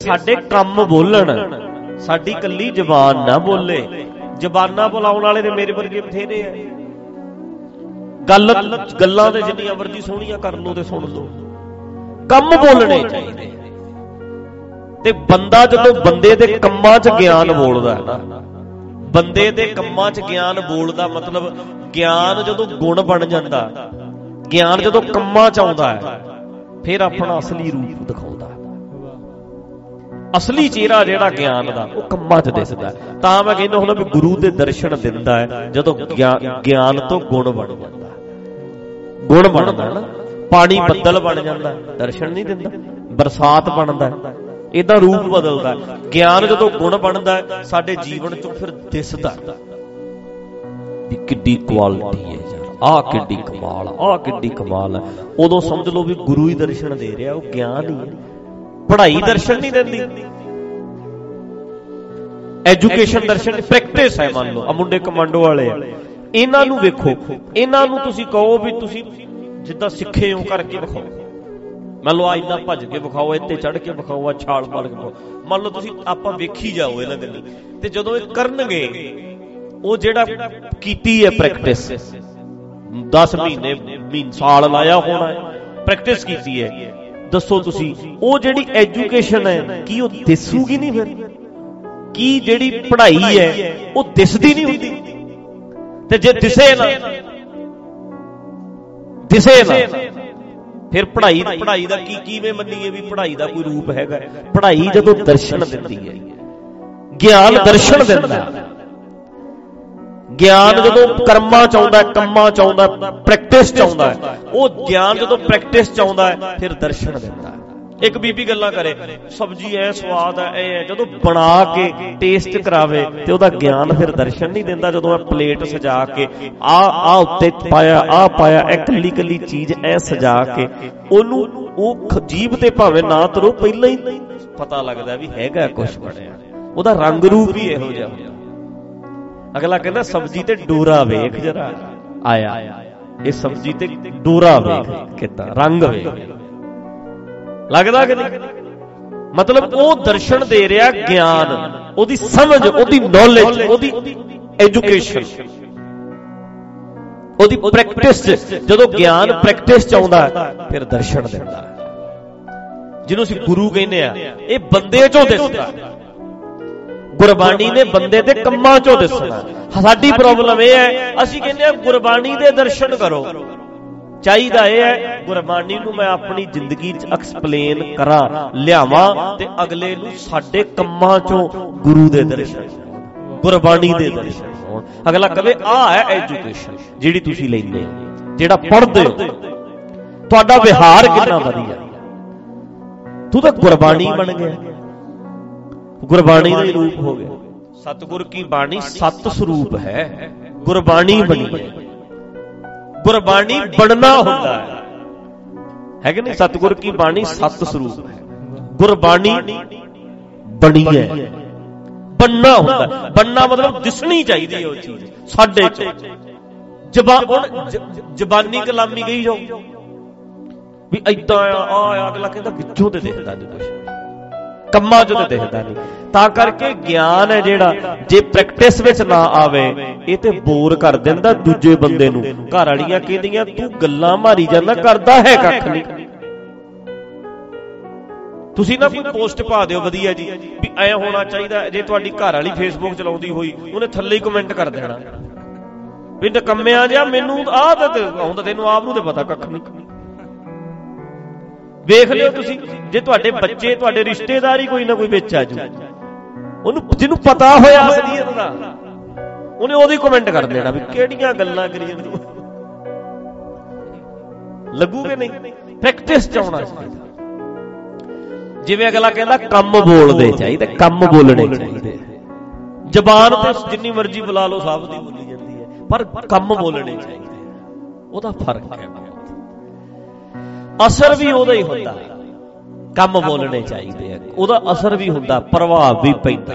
ਸਾਡੇ ਕੰਮ ਬੋਲਣ। ਸਾਡੀ ਕੱਲੀ ਜ਼ਬਾਨ ਨਾ ਬੋਲੇ। ਜ਼ਬਾਨਾਂ ਬੁਲਾਉਣ ਵਾਲੇ ਤੇ ਮੇਰੇ ਵਰਗੇ ਬਥੇਰੇ ਆ। ਗੱਲ ਗੱਲਾਂ ਤੇ ਜਿੰਨੀਆਂ ਮਰਜ਼ੀ ਸੋਹਣੀਆਂ ਕਰ ਲੋ ਤੇ ਸੁਣ ਲੋ ਕੰਮ ਬੋਲਣੇ ਚਾਹੀਦੇ। ਤੇ ਬੰਦਾ ਜਦੋਂ ਬੰਦੇ ਦੇ ਕੰਮਾਂ 'ਚ ਗਿਆਨ ਬੋਲਦਾ ਹੈ ਨਾ, ਬੰਦੇ ਦੇ ਕੰਮਾਂ 'ਚ ਗਿਆਨ ਬੋਲਦਾ ਮਤਲਬ ਗਿਆਨ ਜਦੋਂ ਗੁਣ ਬਣ ਜਾਂਦਾ, ਗਿਆਨ ਜਦੋਂ ਕੰਮਾਂ 'ਚ ਆਉਂਦਾ ਹੈ, ਫਿਰ ਆਪਣਾ ਅਸਲੀ ਰੂਪ ਦਿਖਾਉਂਦਾ। ਅਸਲੀ ਚਿਹਰਾ ਜਿਹੜਾ ਗਿਆਨ ਦਾ, ਉਹ ਕੰਮਾਂ 'ਚ ਦਿਸਦਾ ਤਾਂ ਮੈਂ ਕਹਿੰਦਾ ਹੁੰਦਾ ਵੀ ਗੁਰੂ ਦੇ ਦਰਸ਼ਨ ਦਿੰਦਾ ਹੈ, ਜਦੋਂ ਗਿਆਨ ਤੋਂ ਗੁਣ ਬਣ ਜਾਂਦਾ ਗੁਣ ਬਣਦਾ ਨਾ, ਪਾਣੀ ਬੱਦਲ ਬਣ ਜਾਂਦਾ ਦਰਸ਼ਨ ਨਹੀਂ ਦਿੰਦਾ, ਬਰਸਾਤ ਬਣਦਾ ਇਹਦਾ ਰੂਪ ਬਦਲਦਾ ਗਿਆਨ ਜਦੋਂ ਗੁਣ ਬਣਦਾ ਸਾਡੇ ਜੀਵਨ 'ਚੋਂ ਫਿਰ ਦਿਸਦਾ ਵੀ ਕਿੱਡੀ ਕੁਆਲਿਟੀ ਹੈ ਯਾਰ, ਆਹ ਕਿੱਡੀ ਕਮਾਲ ਆਹ ਕਿੱਡੀ ਕਮਾਲ ਹੈ। ਉਦੋਂ ਸਮਝ ਲਓ ਵੀ ਗੁਰੂ ਹੀ ਦਰਸ਼ਨ ਦੇ ਰਿਹਾ, ਉਹ ਗਿਆਨ ਹੀ ਹੈ। ਪੜ੍ਹਾਈ ਦਰਸ਼ਨ ਨਹੀਂ ਦਿੰਦੀ। ਐਜੂਕੇਸ਼ਨ ਦਰਸ਼ਨ ਪ੍ਰੈਕਟਿਸ ਹੈ ਮੰਨ ਲਓ ਆ ਮੁੰਡੇ ਕਮਾਂਡੋ ਵਾਲੇ ਆ। ਇਹਨਾਂ ਨੂੰ ਵੇਖੋ, ਇਹਨਾਂ ਨੂੰ ਤੁਸੀਂ ਕਹੋ ਵੀ ਤੁਸੀਂ ਜਿੱਦਾਂ ਸਿੱਖੇ ਹੋ ਕਰਕੇ ਵਿਖਾਓ। ਮੰਨ ਲਓ ਆ ਇਦਾਂ ਭੱਜ ਕੇ ਵਿਖਾਓ, ਇੱਥੇ ਚੜ ਕੇ ਵਿਖਾਓ ਆ ਛਾਲ ਮਾਰ ਕੇ ਵਿਖਾਓ। ਮੰਨ ਲਓ, ਤੁਸੀਂ ਆਪਾਂ ਵੇਖੀ ਜਾਓ ਇਹਨਾਂ ਦੇ ਤੇ ਜਦੋਂ ਇਹ ਕਰਨਗੇ, ਉਹ ਜਿਹੜਾ ਕੀਤੀ ਹੈ ਪ੍ਰੈਕਟਿਸ 10 ਮਹੀਨੇ, ਮਹੀਨ, ਸਾਲ ਲਾਇਆ ਹੋਣਾ ਹੈ। ਪ੍ਰੈਕਟਿਸ ਕੀਤੀ ਹੈ। ਦੱਸੋ ਤੁਸੀਂ, ਉਹ ਜਿਹੜੀ ਐਜੂਕੇਸ਼ਨ ਹੈ, ਕੀ ਉਹ ਦਿਸੂਗੀ ਨਹੀਂ ਫਿਰ? ਕੀ ਜਿਹੜੀ ਪੜ੍ਹਾਈ ਹੈ, ਉਹ ਦਿਸਦੀ ਨਹੀਂ ਹੁੰਦੀ? ਤੇ ਜੇ ਦਿਸੇ ਨਾ ਦਿਸੇ ਨਾ, ਫਿਰ ਪੜ੍ਹਾਈ ਪੜ੍ਹਾਈ ਦਾ ਕੀ, ਕਿਵੇਂ ਮੰਨੀਏ ਵੀ ਪੜ੍ਹਾਈ ਦਾ ਕੋਈ ਰੂਪ ਹੈਗਾ? ਪੜ੍ਹਾਈ ਜਦੋਂ ਦਰਸ਼ਨ ਦਿੰਦੀ ਹੈ, ਗਿਆਨ ਦਰਸ਼ਨ ਦਿੰਦਾ ਗਿਆਨ ਜਦੋਂ ਕਰਮਾਂ ਚ ਆਉਂਦਾ, ਕੰਮਾਂ ਚ ਆਉਂਦਾ ਪ੍ਰੈਕਟਿਸ ਚ ਆਉਂਦਾ ਉਹ ਗਿਆਨ ਜਦੋਂ ਪ੍ਰੈਕਟਿਸ ਚ ਆਉਂਦਾ ਫਿਰ ਦਰਸ਼ਨ ਦਿੰਦਾ ਇੱਕ ਬੀਬੀ ਗੱਲਾਂ ਕਰੇ ਸਬਜੀ ਐ ਸਵਾਦ ਐ ਐ। ਜਦੋਂ ਬਣਾ ਕੇ ਟੇਸਟ ਕਰਾਵੇ ਤੇ ਉਹਦਾ ਗਿਆਨ ਫਿਰ ਦਰਸ਼ਨ ਨਹੀਂ ਦਿੰਦਾ ਜਦੋਂ ਇਹ ਪਲੇਟ ਸਜਾ ਕੇ ਆ ਆ ਉੱਤੇ ਪਾਇਆ ਆ ਪਾਇਆ ਇਹ ਕੱਲੀ ਕੱਲੀ ਚੀਜ਼ ਐ ਸਜਾ ਕੇ ਉਹਨੂੰ ਉਹ ਜੀਬ ਤੇ ਭਾਵੇਂ ਨਾ ਤਰੋ ਪਹਿਲਾਂ ਹੀ ਪਤਾ ਲੱਗਦਾ ਵੀ ਹੈਗਾ ਕੁਝ ਬਣਿਆ। ਉਹਦਾ ਰੰਗ ਰੂਪ ਹੀ ਇਹੋ ਜਿਹਾ ਅਗਲਾ ਕਹਿੰਦਾ ਸਬਜੀ ਤੇ ਡੋਰਾ ਵੇਖ ਜਰਾ। ਆਇਆ। ਇਹ ਸਬਜੀ ਤੇ ਡੋਰਾ ਵੇਖ ਕਿਤਾ ਰੰਗ ਵੇਖ। ਲੱਗਦਾ ਕਿ ਨਹੀਂ? ਮਤਲਬ ਉਹ ਦਰਸ਼ਨ ਦੇ ਰਿਹਾ ਗਿਆਨ, ਉਹਦੀ ਸਮਝ, ਉਹਦੀ ਨੌਲੇਜ ਉਹਦੀ ਐਜੂਕੇਸ਼ਨ ਉਹਦੀ ਪ੍ਰੈਕਟਿਸ ਜਦੋਂ ਗਿਆਨ ਪ੍ਰੈਕਟਿਸ ਚ ਆਉਂਦਾ, ਫਿਰ ਦਰਸ਼ਨ ਦਿੰਦਾ। ਜਿਹਨੂੰ ਅਸੀਂ ਗੁਰੂ ਕਹਿੰਦੇ ਆ, ਇਹ ਬੰਦੇ ਚੋਂ ਦਿਸਦਾ। ਗੁਰਬਾਣੀ ਨੇ ਬੰਦੇ ਦੇ ਕੰਮਾਂ ਚੋਂ ਦਿਸਣਾ। ਸਾਡੀ ਪ੍ਰੋਬਲਮ ਇਹ ਹੈ, ਅਸੀਂ ਕਹਿੰਦੇ ਆ ਗੁਰਬਾਣੀ ਦੇ ਦਰਸ਼ਨ ਕਰੋ। ਚਾਹੀਦਾ ਇਹ ਹੈ, ਗੁਰਬਾਣੀ ਨੂੰ ਮੈਂ ਆਪਣੀ ਜ਼ਿੰਦਗੀ 'ਚ ਐਕਸਪਲੇਨ ਕਰਾਂ, ਲਿਆਵਾਂ ਤੇ ਅਗਲੇ ਨੂੰ ਸਾਡੇ ਕੰਮਾਂ 'ਚੋਂ ਗੁਰੂ ਦੇ ਦਰਸ਼ਨ ਗੁਰਬਾਣੀ ਦੇ ਦਰਸ਼ਨ ਹੋਣ। ਅਗਲਾ ਕਵੇ ਆ ਹੈ ਐਜੂਕੇਸ਼ਨ ਜਿਹੜੀ ਤੁਸੀਂ ਲੈਂਦੇ ਜਿਹੜਾ ਪੜ੍ਹਦੇ ਹੋ। ਤੁਹਾਡਾ ਵਿਹਾਰ ਕਿੰਨਾ ਵਧੀਆ ਤੂੰ ਤਾਂ ਗੁਰਬਾਣੀ ਬਣ ਗਿਆ। ਗੁਰਬਾਣੀ ਦਾ ਹੀ ਰੂਪ ਹੋ ਗਿਆ ਸਤਿਗੁਰ ਕੀ ਬਾਣੀ ਸਤ ਸਰੂਪ ਹੈ। ਗੁਰਬਾਣੀ ਬਣੀ ਹੈ। ਗੁਰਬਾਣੀ ਬਣਨਾ ਹੁੰਦਾ ਹੈ। ਹੈ ਕਿ ਨਹੀਂ? ਸਤਿਗੁਰ ਕੀ ਬਾਣੀ ਸਤ ਸਰੂਪ ਹੈ। ਗੁਰਬਾਣੀ ਬਣੀ ਹੈ। ਬੰਨਾ ਹੁੰਦਾ ਬੰਨਾ ਮਤਲਬ ਦਿਸਣੀ ਚਾਹੀਦੀ ਹੈ ਉਹ ਚੀਜ਼। ਸਾਡੇ ਚ। ਜ਼ਬਾਨ ਜ਼ਬਾਨੀ ਕਲਾਮੀ ਗਈ ਜਾਓ। ਵੀ ਐਦਾਂ ਆ ਆ, ਅਗਲਾ ਕਹਿੰਦਾ ਵਿੱਚੋਂ ਤੇ ਦਿਖਦਾ ਨਹੀਂ ਕੁਝ ਕੰਮਾਂ 'ਚ ਤੇ ਦਿਖਦਾ ਨਹੀਂ। ਤਾਂ ਕਰਕੇ ਗਿਆਨ ਹੈ ਜਿਹੜਾ ਜੇ ਪ੍ਰੈਕਟਿਸ ਵਿੱਚ ਨਾ ਆਵੇ ਇਹ ਤੇ ਬੋਰ ਕਰ ਦਿੰਦਾ ਦੂਜੇ ਬੰਦੇ ਨੂੰ। ਘਰ ਵਾਲੀਆਂ ਕਹਿੰਦੀਆਂ ਤੂੰ ਗੱਲਾਂ ਮਾਰੀ ਜਾਂਦਾ ਕਰਦਾ ਹੈ ਕੱਖ ਨਹੀਂ। ਤੁਸੀਂ ਨਾ ਕੋਈ ਪੋਸਟ ਪਾ ਦਿਓ ਵਧੀਆ ਜੀ ਵੀ ਐ ਹੋਣਾ ਚਾਹੀਦਾ ਜੇ ਤੁਹਾਡੀ ਘਰ ਵਾਲੀ ਫੇਸਬੁੱਕ ਚਲਾਉਂਦੀ ਹੋਈ ਉਹਨੇ ਥੱਲੇ ਹੀ ਕਮੈਂਟ ਕਰ ਦੇਣਾ। ਵੀ ਨਕੰਮਿਆਂ ਜਿਆ ਮੈਨੂੰ ਆਹ ਤਾਂ ਆਉਂਦਾ ਤੈਨੂੰ ਆਪ ਨੂੰ ਤੇ ਪਤਾ ਕੱਖ ਨਹੀਂ। ਵੇਖ ਲਿਓ ਤੁਸੀਂ, ਜੇ ਤੁਹਾਡੇ ਬੱਚੇ, ਤੁਹਾਡੇ ਰਿਸ਼ਤੇਦਾਰ ਹੀ ਕੋਈ ਨਾ ਕੋਈ ਵਿੱਚ ਆ ਜੂ। ਉਹਨੂੰ ਜਿਹਨੂੰ ਪਤਾ ਹੋਇਆ ਅਸਲੀਅਤ ਦਾ, ਉਹਨੇ ਉਹਦੀ ਕਮੈਂਟ ਕਰ ਦੇਣਾ ਵੀ ਕਿਹੜੀਆਂ ਗੱਲਾਂ ਕਰੀ ਜਾਂਦੇ ਲੱਗੂਗੇ ਨਹੀਂ? ਪ੍ਰੈਕਟਿਸ ਚ ਆਉਣਾ ਚਾਹੀਦਾ ਜਿਵੇਂ ਅਗਲਾ ਕਹਿੰਦਾ, ਕੰਮ ਬੋਲਦੇ ਚਾਹੀਦੇ, ਕੰਮ ਬੋਲਣੇ ਚਾਹੀਦੇ। ਜ਼ਬਾਨ ਤੇ ਜਿੰਨੀ ਮਰਜ਼ੀ ਬੁਲਾ ਲਓ, ਸਭ ਦੀ ਬੋਲੀ ਜਾਂਦੀ ਹੈ, ਪਰ ਕੰਮ ਬੋਲਣੇ ਚਾਹੀਦੇ। ਉਹਦਾ ਫ਼ਰਕ ਹੈ। ਅਸਰ ਵੀ ਉਹਦਾ ਹੀ ਹੁੰਦਾ। ਕੰਮ ਬੋਲਣੇ ਚਾਹੀਦੇ ਆ। ਉਹਦਾ ਅਸਰ ਵੀ ਹੁੰਦਾ, ਪ੍ਰਭਾਵ ਵੀ ਪੈਂਦਾ।